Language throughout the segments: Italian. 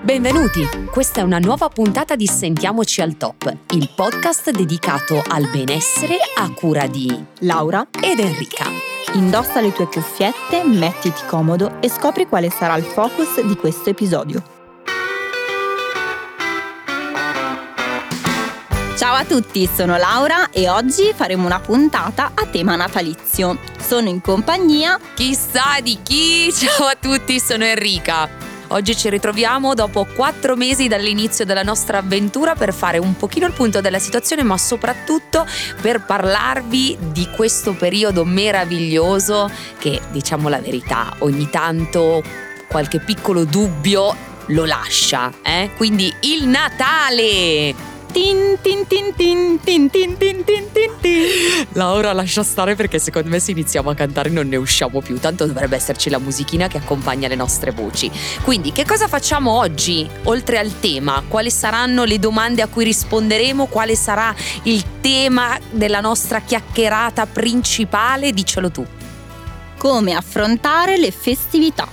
Benvenuti! Questa è una nuova puntata di Sentiamoci al Top, il podcast dedicato al benessere a cura di Laura ed Enrica. Indossa le tue cuffiette, mettiti comodo e scopri quale sarà il focus di questo episodio. Ciao a tutti, sono Laura e oggi faremo una puntata a tema natalizio. Sono in compagnia. Chissà di chi! Ciao a tutti, sono Enrica. Oggi ci ritroviamo dopo quattro mesi dall'inizio della nostra avventura per fare un pochino il punto della situazione, ma soprattutto per parlarvi di questo periodo meraviglioso che, diciamo la verità, ogni tanto qualche piccolo dubbio lo lascia. Eh? Quindi il Natale! Tin tin tin tin tin tin tin tin tin tin. Laura lascia stare perché secondo me se iniziamo a cantare non ne usciamo più, tanto dovrebbe esserci la musichina che accompagna le nostre voci. Quindi che cosa facciamo oggi oltre al tema? Quali saranno le domande a cui risponderemo? Quale sarà il tema della nostra chiacchierata principale? Dicelo tu. Come affrontare le festività?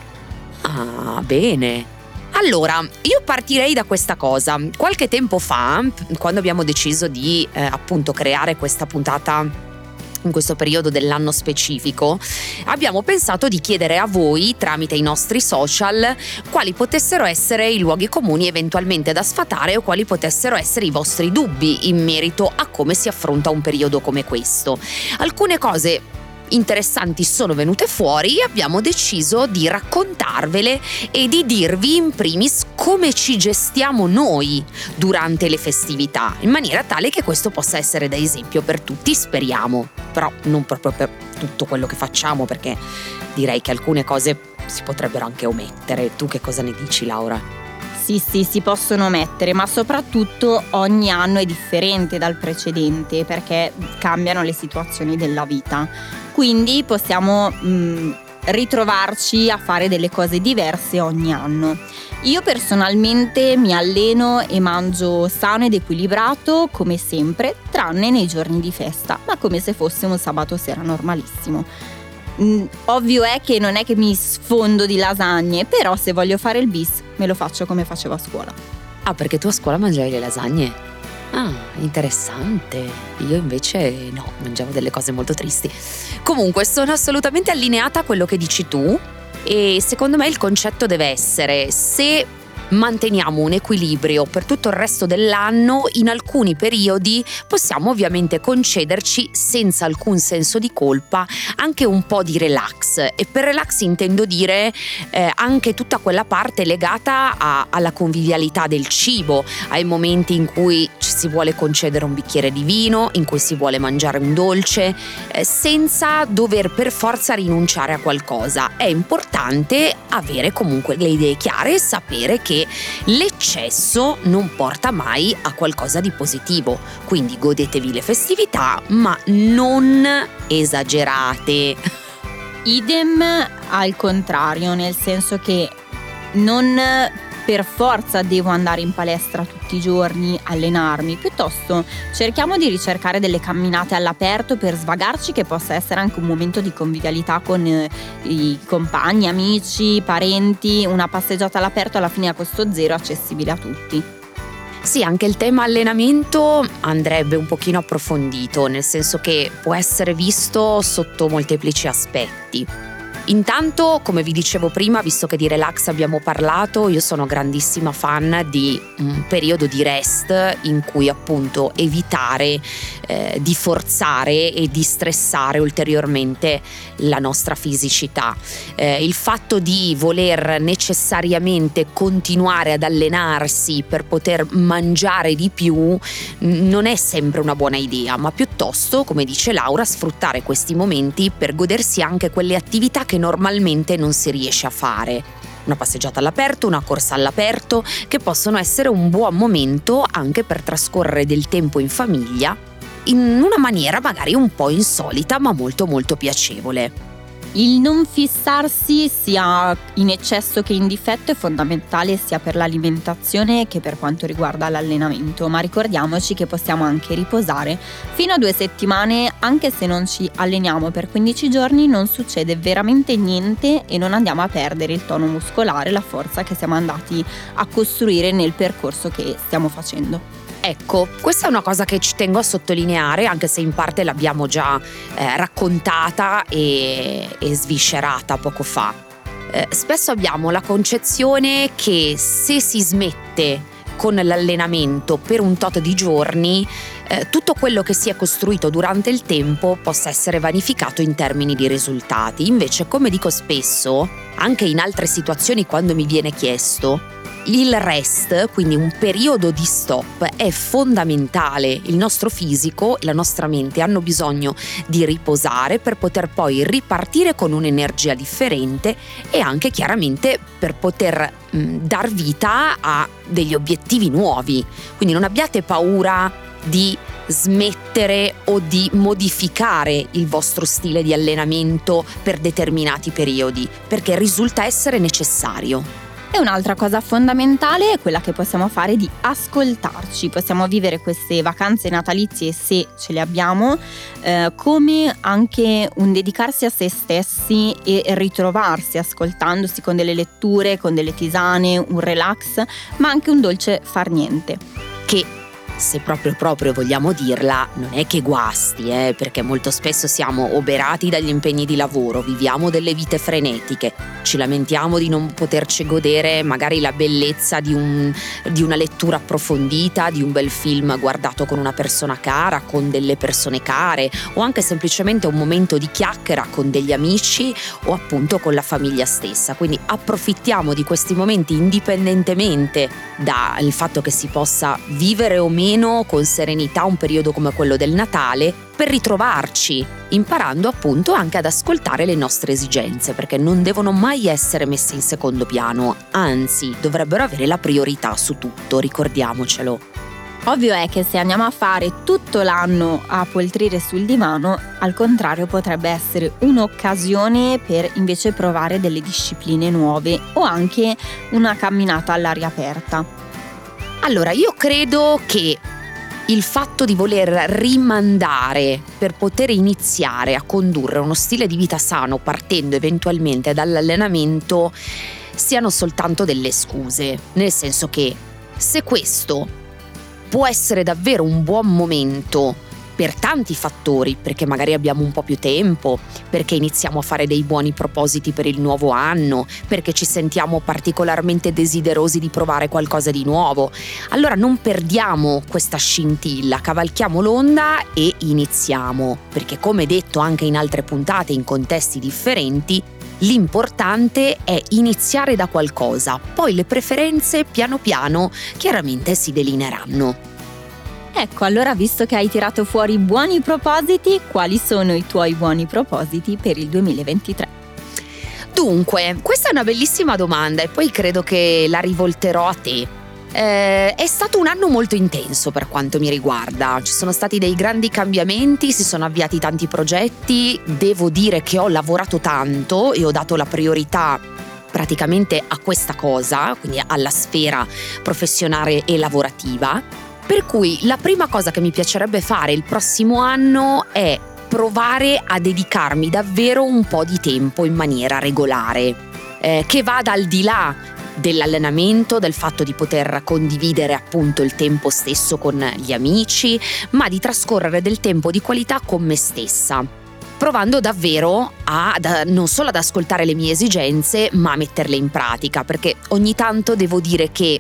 Ah, bene. Allora, io partirei da questa cosa. Qualche tempo fa, quando abbiamo deciso di eh, appunto creare questa puntata in questo periodo dell'anno specifico, abbiamo pensato di chiedere a voi, tramite i nostri social, quali potessero essere i luoghi comuni eventualmente da sfatare o quali potessero essere i vostri dubbi in merito a come si affronta un periodo come questo. Alcune cose interessanti sono venute fuori e abbiamo deciso di raccontarvele e di dirvi in primis come ci gestiamo noi durante le festività, in maniera tale che questo possa essere da esempio per tutti, speriamo, però non proprio per tutto quello che facciamo perché direi che alcune cose si potrebbero anche omettere. Tu che cosa ne dici Laura? Sì, sì, si possono mettere, ma soprattutto ogni anno è differente dal precedente perché cambiano le situazioni della vita. Quindi possiamo mh, mm, ritrovarci a fare delle cose diverse ogni anno. Io personalmente mi alleno e mangio sano ed equilibrato come sempre, tranne nei giorni di festa, ma come se fosse un sabato sera normalissimo. Mm, ovvio è che non è che mi sfondo di lasagne, però se voglio fare il bis me lo faccio come facevo a scuola. Ah, perché tu a scuola mangiavi le lasagne? Ah, interessante. Io invece no, mangiavo delle cose molto tristi. Comunque, sono assolutamente allineata a quello che dici tu e secondo me il concetto deve essere se manteniamo un equilibrio per tutto il resto dell'anno, in alcuni periodi possiamo ovviamente concederci senza alcun senso di colpa anche un po' di relax e per relax intendo dire eh, anche tutta quella parte legata a, alla convivialità del cibo, ai momenti in cui ci si vuole concedere un bicchiere di vino, in cui si vuole mangiare un dolce, eh, senza dover per forza rinunciare a qualcosa. È importante avere comunque le idee chiare e sapere che che l'eccesso non porta mai a qualcosa di positivo. Quindi godetevi le festività, ma non esagerate. Idem al contrario, nel senso che non per forza devo andare in palestra tutti i giorni, allenarmi, piuttosto cerchiamo di ricercare delle camminate all'aperto per svagarci che possa essere anche un momento di convivialità con eh, i compagni, amici, parenti, una passeggiata all'aperto alla fine a costo zero accessibile a tutti. Sì, anche il tema allenamento andrebbe un pochino approfondito, nel senso che può essere visto sotto molteplici aspetti. Intanto, come vi dicevo prima, visto che di relax abbiamo parlato, io sono grandissima fan di un periodo di rest in cui appunto evitare eh, di forzare e di stressare ulteriormente la nostra fisicità. Eh, il fatto di voler necessariamente continuare ad allenarsi per poter mangiare di più non è sempre una buona idea, ma piuttosto, come dice Laura, sfruttare questi momenti per godersi anche quelle attività che che normalmente non si riesce a fare. Una passeggiata all'aperto, una corsa all'aperto, che possono essere un buon momento anche per trascorrere del tempo in famiglia in una maniera magari un po' insolita ma molto molto piacevole. Il non fissarsi sia in eccesso che in difetto è fondamentale sia per l'alimentazione che per quanto riguarda l'allenamento, ma ricordiamoci che possiamo anche riposare fino a due settimane, anche se non ci alleniamo per 15 giorni non succede veramente niente e non andiamo a perdere il tono muscolare, la forza che siamo andati a costruire nel percorso che stiamo facendo. Ecco, questa è una cosa che ci tengo a sottolineare, anche se in parte l'abbiamo già eh, raccontata e, e, sviscerata poco fa. Eh, spesso abbiamo la concezione che se si smette con l'allenamento per un tot di giorni, eh, tutto quello che si è costruito durante il tempo possa essere vanificato in termini di risultati. Invece, come dico spesso, anche in altre situazioni quando mi viene chiesto, il rest, quindi un periodo di stop, è fondamentale. Il nostro fisico e la nostra mente hanno bisogno di riposare per poter poi ripartire con un'energia differente e anche chiaramente per poter mh, dar vita a degli obiettivi nuovi. Quindi non abbiate paura di smettere o di modificare il vostro stile di allenamento per determinati periodi, perché risulta essere necessario. E un'altra cosa fondamentale è quella che possiamo fare di ascoltarci, possiamo vivere queste vacanze natalizie se ce le abbiamo eh, come anche un dedicarsi a se stessi e ritrovarsi ascoltandosi con delle letture, con delle tisane, un relax, ma anche un dolce far niente. Che se proprio proprio vogliamo dirla, non è che guasti, eh, perché molto spesso siamo oberati dagli impegni di lavoro, viviamo delle vite frenetiche, ci lamentiamo di non poterci godere magari la bellezza di, un, di una lettura approfondita, di un bel film guardato con una persona cara, con delle persone care o anche semplicemente un momento di chiacchiera con degli amici o appunto con la famiglia stessa. Quindi approfittiamo di questi momenti indipendentemente dal fatto che si possa vivere o meno meno con serenità un periodo come quello del Natale per ritrovarci, imparando appunto anche ad ascoltare le nostre esigenze, perché non devono mai essere messe in secondo piano, anzi dovrebbero avere la priorità su tutto, ricordiamocelo. Ovvio è che se andiamo a fare tutto l'anno a poltrire sul divano, al contrario potrebbe essere un'occasione per invece provare delle discipline nuove o anche una camminata all'aria aperta. Allora, io credo che il fatto di voler rimandare per poter iniziare a condurre uno stile di vita sano partendo eventualmente dall'allenamento siano soltanto delle scuse, nel senso che se questo può essere davvero un buon momento per tanti fattori, perché magari abbiamo un po' più tempo, perché iniziamo a fare dei buoni propositi per il nuovo anno, perché ci sentiamo particolarmente desiderosi di provare qualcosa di nuovo. Allora non perdiamo questa scintilla, cavalchiamo l'onda e iniziamo, perché come detto anche in altre puntate in contesti differenti, L'importante è iniziare da qualcosa, poi le preferenze piano piano chiaramente si delineeranno. Ecco, allora visto che hai tirato fuori buoni propositi, quali sono i tuoi buoni propositi per il 2023? Dunque, questa è una bellissima domanda e poi credo che la rivolterò a te. Eh, è stato un anno molto intenso per quanto mi riguarda, ci sono stati dei grandi cambiamenti, si sono avviati tanti progetti, devo dire che ho lavorato tanto e ho dato la priorità praticamente a questa cosa, quindi alla sfera professionale e lavorativa per cui la prima cosa che mi piacerebbe fare il prossimo anno è provare a dedicarmi davvero un po' di tempo in maniera regolare, eh, che vada al di là dell'allenamento, del fatto di poter condividere appunto il tempo stesso con gli amici, ma di trascorrere del tempo di qualità con me stessa provando davvero a, non solo ad ascoltare le mie esigenze, ma a metterle in pratica, perché ogni tanto devo dire che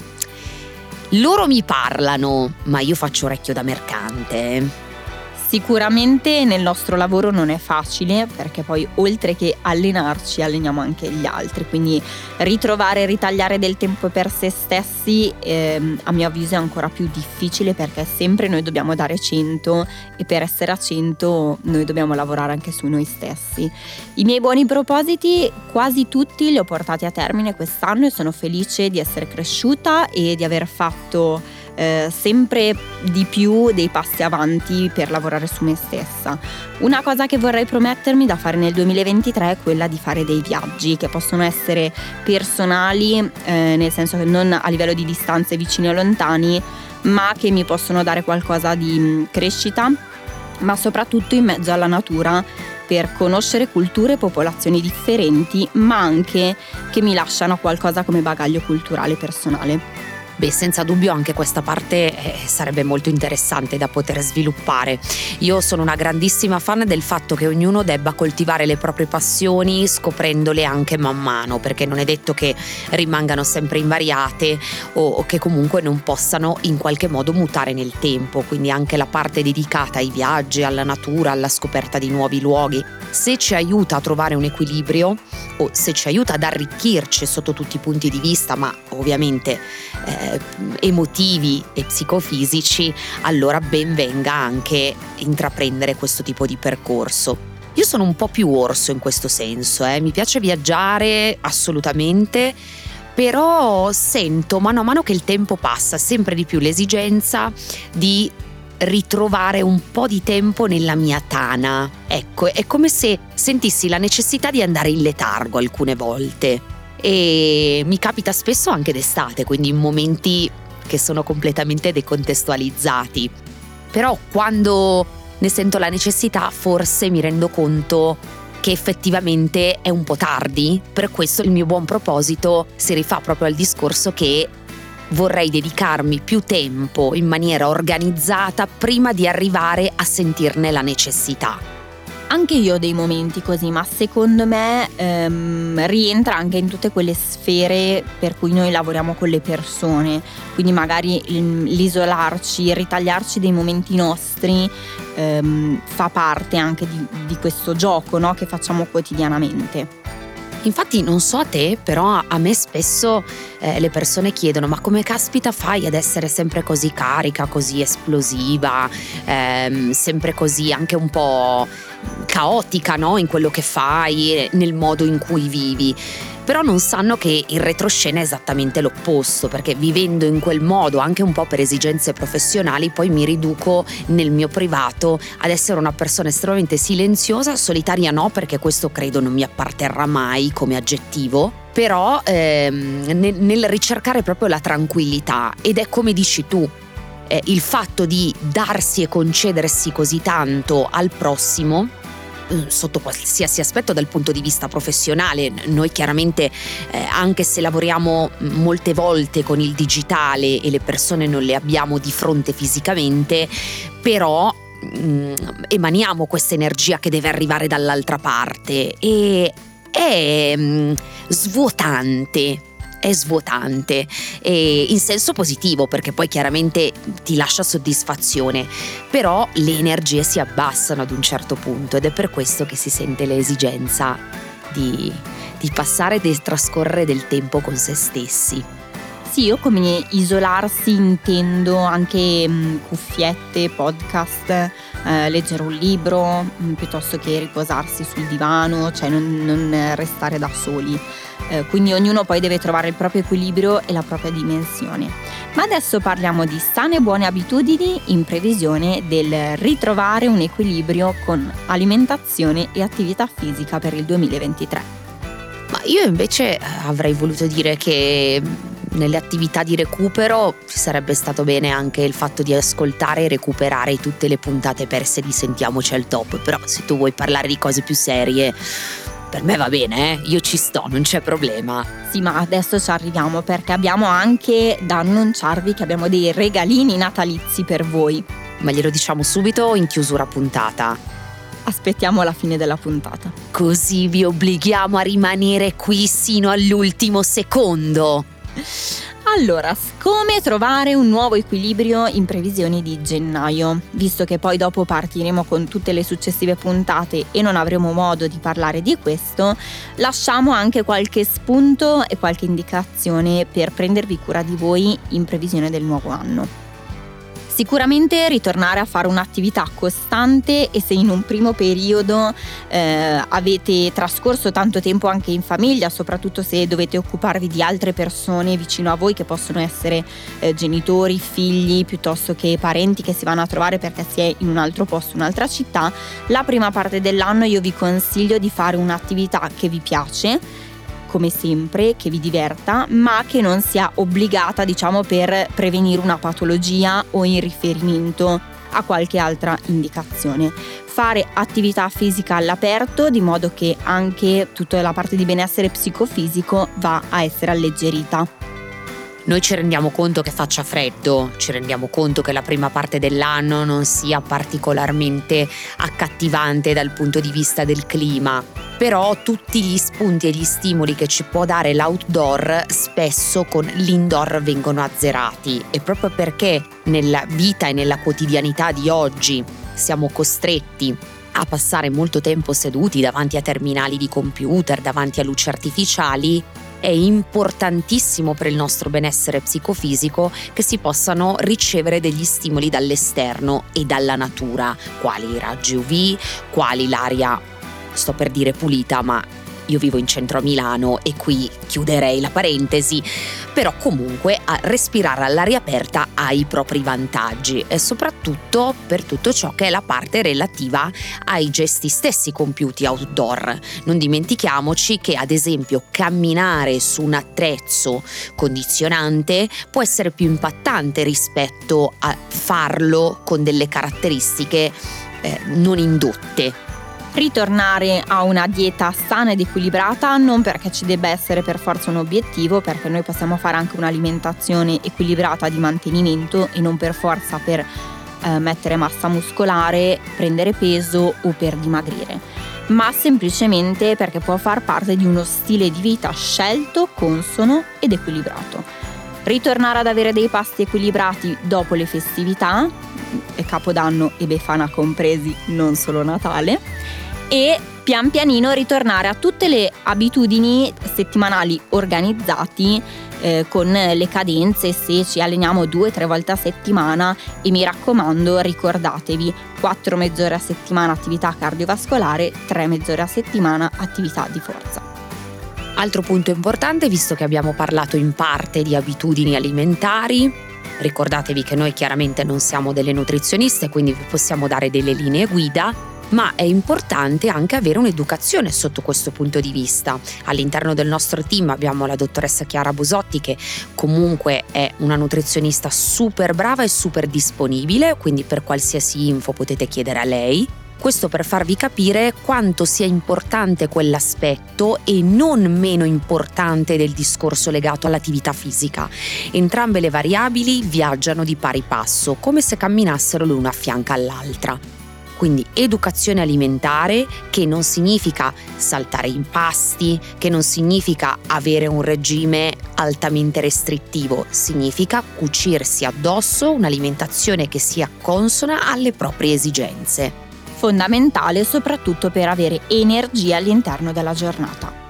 loro mi parlano, ma io faccio orecchio da mercante. Sicuramente nel nostro lavoro non è facile perché poi oltre che allenarci alleniamo anche gli altri, quindi ritrovare e ritagliare del tempo per se stessi ehm, a mio avviso è ancora più difficile perché sempre noi dobbiamo dare 100 e per essere a 100 noi dobbiamo lavorare anche su noi stessi. I miei buoni propositi quasi tutti li ho portati a termine quest'anno e sono felice di essere cresciuta e di aver fatto eh, sempre di più dei passi avanti per lavorare su me stessa. Una cosa che vorrei promettermi da fare nel 2023 è quella di fare dei viaggi che possono essere personali, eh, nel senso che non a livello di distanze vicini o lontani, ma che mi possono dare qualcosa di mm, crescita, ma soprattutto in mezzo alla natura per conoscere culture e popolazioni differenti, ma anche che mi lasciano qualcosa come bagaglio culturale personale. Beh, senza dubbio anche questa parte eh, sarebbe molto interessante da poter sviluppare. Io sono una grandissima fan del fatto che ognuno debba coltivare le proprie passioni scoprendole anche man mano, perché non è detto che rimangano sempre invariate o, o che comunque non possano in qualche modo mutare nel tempo. Quindi anche la parte dedicata ai viaggi, alla natura, alla scoperta di nuovi luoghi, se ci aiuta a trovare un equilibrio o se ci aiuta ad arricchirci sotto tutti i punti di vista, ma ovviamente eh, emotivi e psicofisici, allora ben venga anche intraprendere questo tipo di percorso. Io sono un po' più orso in questo senso, eh. mi piace viaggiare assolutamente, però sento mano a mano che il tempo passa sempre di più l'esigenza di ritrovare un po' di tempo nella mia tana. Ecco, è come se sentissi la necessità di andare in letargo alcune volte. E mi capita spesso anche d'estate, quindi in momenti che sono completamente decontestualizzati. Però quando ne sento la necessità, forse mi rendo conto che effettivamente è un po' tardi. Per questo il mio buon proposito si rifà proprio al discorso che vorrei dedicarmi più tempo in maniera organizzata prima di arrivare a sentirne la necessità. Anche io ho dei momenti così, ma secondo me ehm, rientra anche in tutte quelle sfere per cui noi lavoriamo con le persone, quindi magari l'isolarci, ritagliarci dei momenti nostri ehm, fa parte anche di, di questo gioco no? che facciamo quotidianamente. Infatti non so a te, però a me spesso eh, le persone chiedono ma come caspita fai ad essere sempre così carica, così esplosiva, ehm, sempre così anche un po' caotica no? in quello che fai, nel modo in cui vivi però non sanno che il retroscena è esattamente l'opposto, perché vivendo in quel modo, anche un po' per esigenze professionali, poi mi riduco nel mio privato. Ad essere una persona estremamente silenziosa, solitaria no, perché questo credo non mi apparterrà mai come aggettivo, però ehm, nel, nel ricercare proprio la tranquillità ed è come dici tu, eh, il fatto di darsi e concedersi così tanto al prossimo sotto qualsiasi aspetto dal punto di vista professionale. Noi chiaramente, eh, anche se lavoriamo molte volte con il digitale e le persone non le abbiamo di fronte fisicamente, però mh, mm, emaniamo questa energia che deve arrivare dall'altra parte e è mh, mm, svuotante è svuotante in senso positivo perché poi chiaramente ti lascia soddisfazione, però le energie si abbassano ad un certo punto ed è per questo che si sente l'esigenza di, di passare e trascorrere del tempo con se stessi. Sì, io come isolarsi intendo anche mh, cuffiette, podcast, eh, leggere un libro, mh, piuttosto che riposarsi sul divano, cioè non, non restare da soli. Eh, quindi ognuno poi deve trovare il proprio equilibrio e la propria dimensione. Ma adesso parliamo di sane e buone abitudini in previsione del ritrovare un equilibrio con alimentazione e attività fisica per il 2023. Ma io invece avrei voluto dire che nelle attività di recupero ci sarebbe stato bene anche il fatto di ascoltare e recuperare tutte le puntate perse di Sentiamoci al top, però se tu vuoi parlare di cose più serie per me va bene, eh? io ci sto, non c'è problema. Sì, ma adesso ci arriviamo perché abbiamo anche da annunciarvi che abbiamo dei regalini natalizi per voi. Ma glielo diciamo subito in chiusura puntata. Aspettiamo la fine della puntata. Così vi obblighiamo a rimanere qui sino all'ultimo secondo. Allora, come trovare un nuovo equilibrio in previsioni di gennaio? Visto che poi dopo partiremo con tutte le successive puntate e non avremo modo di parlare di questo, lasciamo anche qualche spunto e qualche indicazione per prendervi cura di voi in previsione del nuovo anno. Sicuramente ritornare a fare un'attività costante e se in un primo periodo eh, avete trascorso tanto tempo anche in famiglia, soprattutto se dovete occuparvi di altre persone vicino a voi che possono essere eh, genitori, figli, piuttosto che parenti che si vanno a trovare perché si è in un altro posto, un'altra città, la prima parte dell'anno io vi consiglio di fare un'attività che vi piace come sempre, che vi diverta, ma che non sia obbligata, diciamo, per prevenire una patologia o in riferimento a qualche altra indicazione. Fare attività fisica all'aperto di modo che anche tutta la parte di benessere psicofisico va a essere alleggerita. Noi ci rendiamo conto che faccia freddo, ci rendiamo conto che la prima parte dell'anno non sia particolarmente accattivante dal punto di vista del clima, però tutti gli spunti e gli stimoli che ci può dare l'outdoor spesso con l'indoor vengono azzerati. E proprio perché nella vita e nella quotidianità di oggi siamo costretti a passare molto tempo seduti davanti a terminali di computer, davanti a luci artificiali, è importantissimo per il nostro benessere psicofisico che si possano ricevere degli stimoli dall'esterno e dalla natura, quali i raggi UV, quali l'aria, sto per dire pulita, ma io vivo in centro a Milano e qui chiuderei la parentesi, però comunque a respirare all'aria aperta ha i propri vantaggi e soprattutto per tutto ciò che è la parte relativa ai gesti stessi compiuti outdoor. Non dimentichiamoci che ad esempio camminare su un attrezzo condizionante può essere più impattante rispetto a farlo con delle caratteristiche eh, non indotte ritornare a una dieta sana ed equilibrata non perché ci debba essere per forza un obiettivo, perché noi possiamo fare anche un'alimentazione equilibrata di mantenimento e non per forza per eh, mettere massa muscolare, prendere peso o per dimagrire, ma semplicemente perché può far parte di uno stile di vita scelto, consono ed equilibrato. Ritornare ad avere dei pasti equilibrati dopo le festività, e Capodanno e Befana compresi, non solo Natale, e pian pianino ritornare a tutte le abitudini settimanali organizzati eh, con le cadenze se ci alleniamo due o tre volte a settimana e mi raccomando ricordatevi 4 mezz'ore a settimana attività cardiovascolare, 3 mezz'ore a settimana attività di forza. Altro punto importante, visto che abbiamo parlato in parte di abitudini alimentari, ricordatevi che noi chiaramente non siamo delle nutrizioniste, quindi vi possiamo dare delle linee guida ma è importante anche avere un'educazione sotto questo punto di vista. All'interno del nostro team abbiamo la dottoressa Chiara Busotti che comunque è una nutrizionista super brava e super disponibile, quindi per qualsiasi info potete chiedere a lei. Questo per farvi capire quanto sia importante quell'aspetto e non meno importante del discorso legato all'attività fisica. Entrambe le variabili viaggiano di pari passo, come se camminassero l'una a fianco all'altra. Quindi educazione alimentare che non significa saltare i pasti, che non significa avere un regime altamente restrittivo, significa cucirsi addosso un'alimentazione che sia consona alle proprie esigenze. Fondamentale soprattutto per avere energia all'interno della giornata.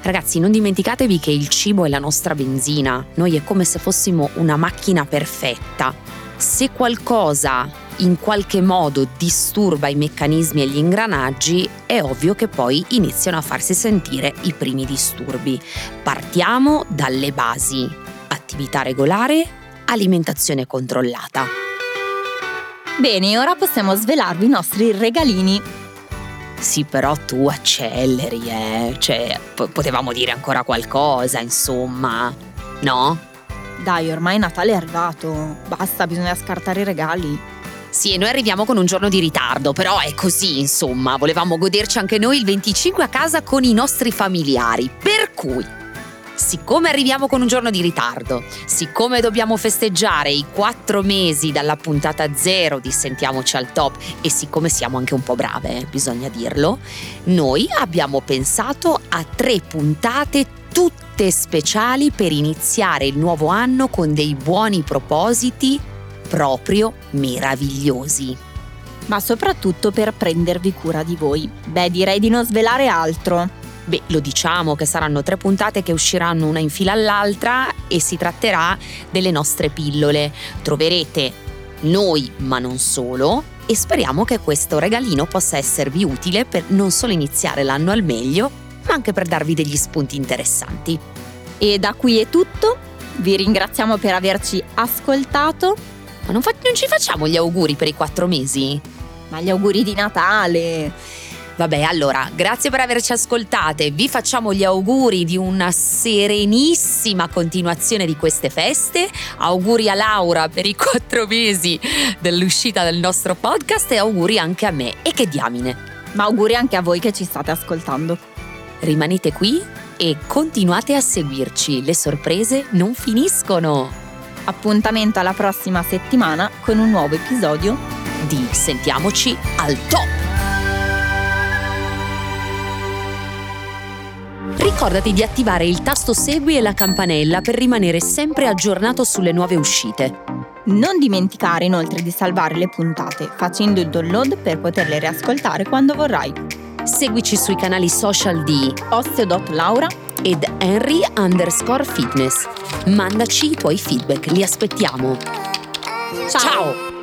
Ragazzi, non dimenticatevi che il cibo è la nostra benzina, noi è come se fossimo una macchina perfetta. Se qualcosa in qualche modo disturba i meccanismi e gli ingranaggi, è ovvio che poi iniziano a farsi sentire i primi disturbi. Partiamo dalle basi. Attività regolare, alimentazione controllata. Bene, ora possiamo svelarvi i nostri regalini. Sì, però tu acceleri, eh. Cioè, p- potevamo dire ancora qualcosa, insomma. No? Dai, ormai Natale è arrivato. Basta, bisogna scartare i regali. Sì, e noi arriviamo con un giorno di ritardo, però è così, insomma, volevamo goderci anche noi il 25 a casa con i nostri familiari. Per cui, siccome arriviamo con un giorno di ritardo, siccome dobbiamo festeggiare i quattro mesi dalla puntata zero di Sentiamoci al top e siccome siamo anche un po' brave, eh, bisogna dirlo, noi abbiamo pensato a tre puntate tutte speciali per iniziare il nuovo anno con dei buoni propositi proprio meravigliosi. Ma soprattutto per prendervi cura di voi. Beh, direi di non svelare altro. Beh, lo diciamo che saranno tre puntate che usciranno una in fila all'altra e si tratterà delle nostre pillole. Troverete noi, ma non solo, e speriamo che questo regalino possa esservi utile per non solo iniziare l'anno al meglio, ma anche per darvi degli spunti interessanti. E da qui è tutto. Vi ringraziamo per averci ascoltato. Ma non, fa- non ci facciamo gli auguri per i quattro mesi? Ma gli auguri di Natale! Vabbè, allora, grazie per averci ascoltate. Vi facciamo gli auguri di una serenissima continuazione di queste feste. Auguri a Laura per i quattro mesi dell'uscita del nostro podcast e auguri anche a me. E che diamine! Ma auguri anche a voi che ci state ascoltando. Rimanete qui e continuate a seguirci. Le sorprese non finiscono. Appuntamento alla prossima settimana con un nuovo episodio Di Sentiamoci al top! Ricordati di attivare il tasto segui e la campanella per rimanere sempre aggiornato sulle nuove uscite. Non dimenticare inoltre di salvare le puntate facendo il download per poterle riascoltare quando vorrai. Seguici sui canali social di Osteo.laura ed Henry underscore fitness. Mandaci i tuoi feedback, li aspettiamo. Ciao. Ciao.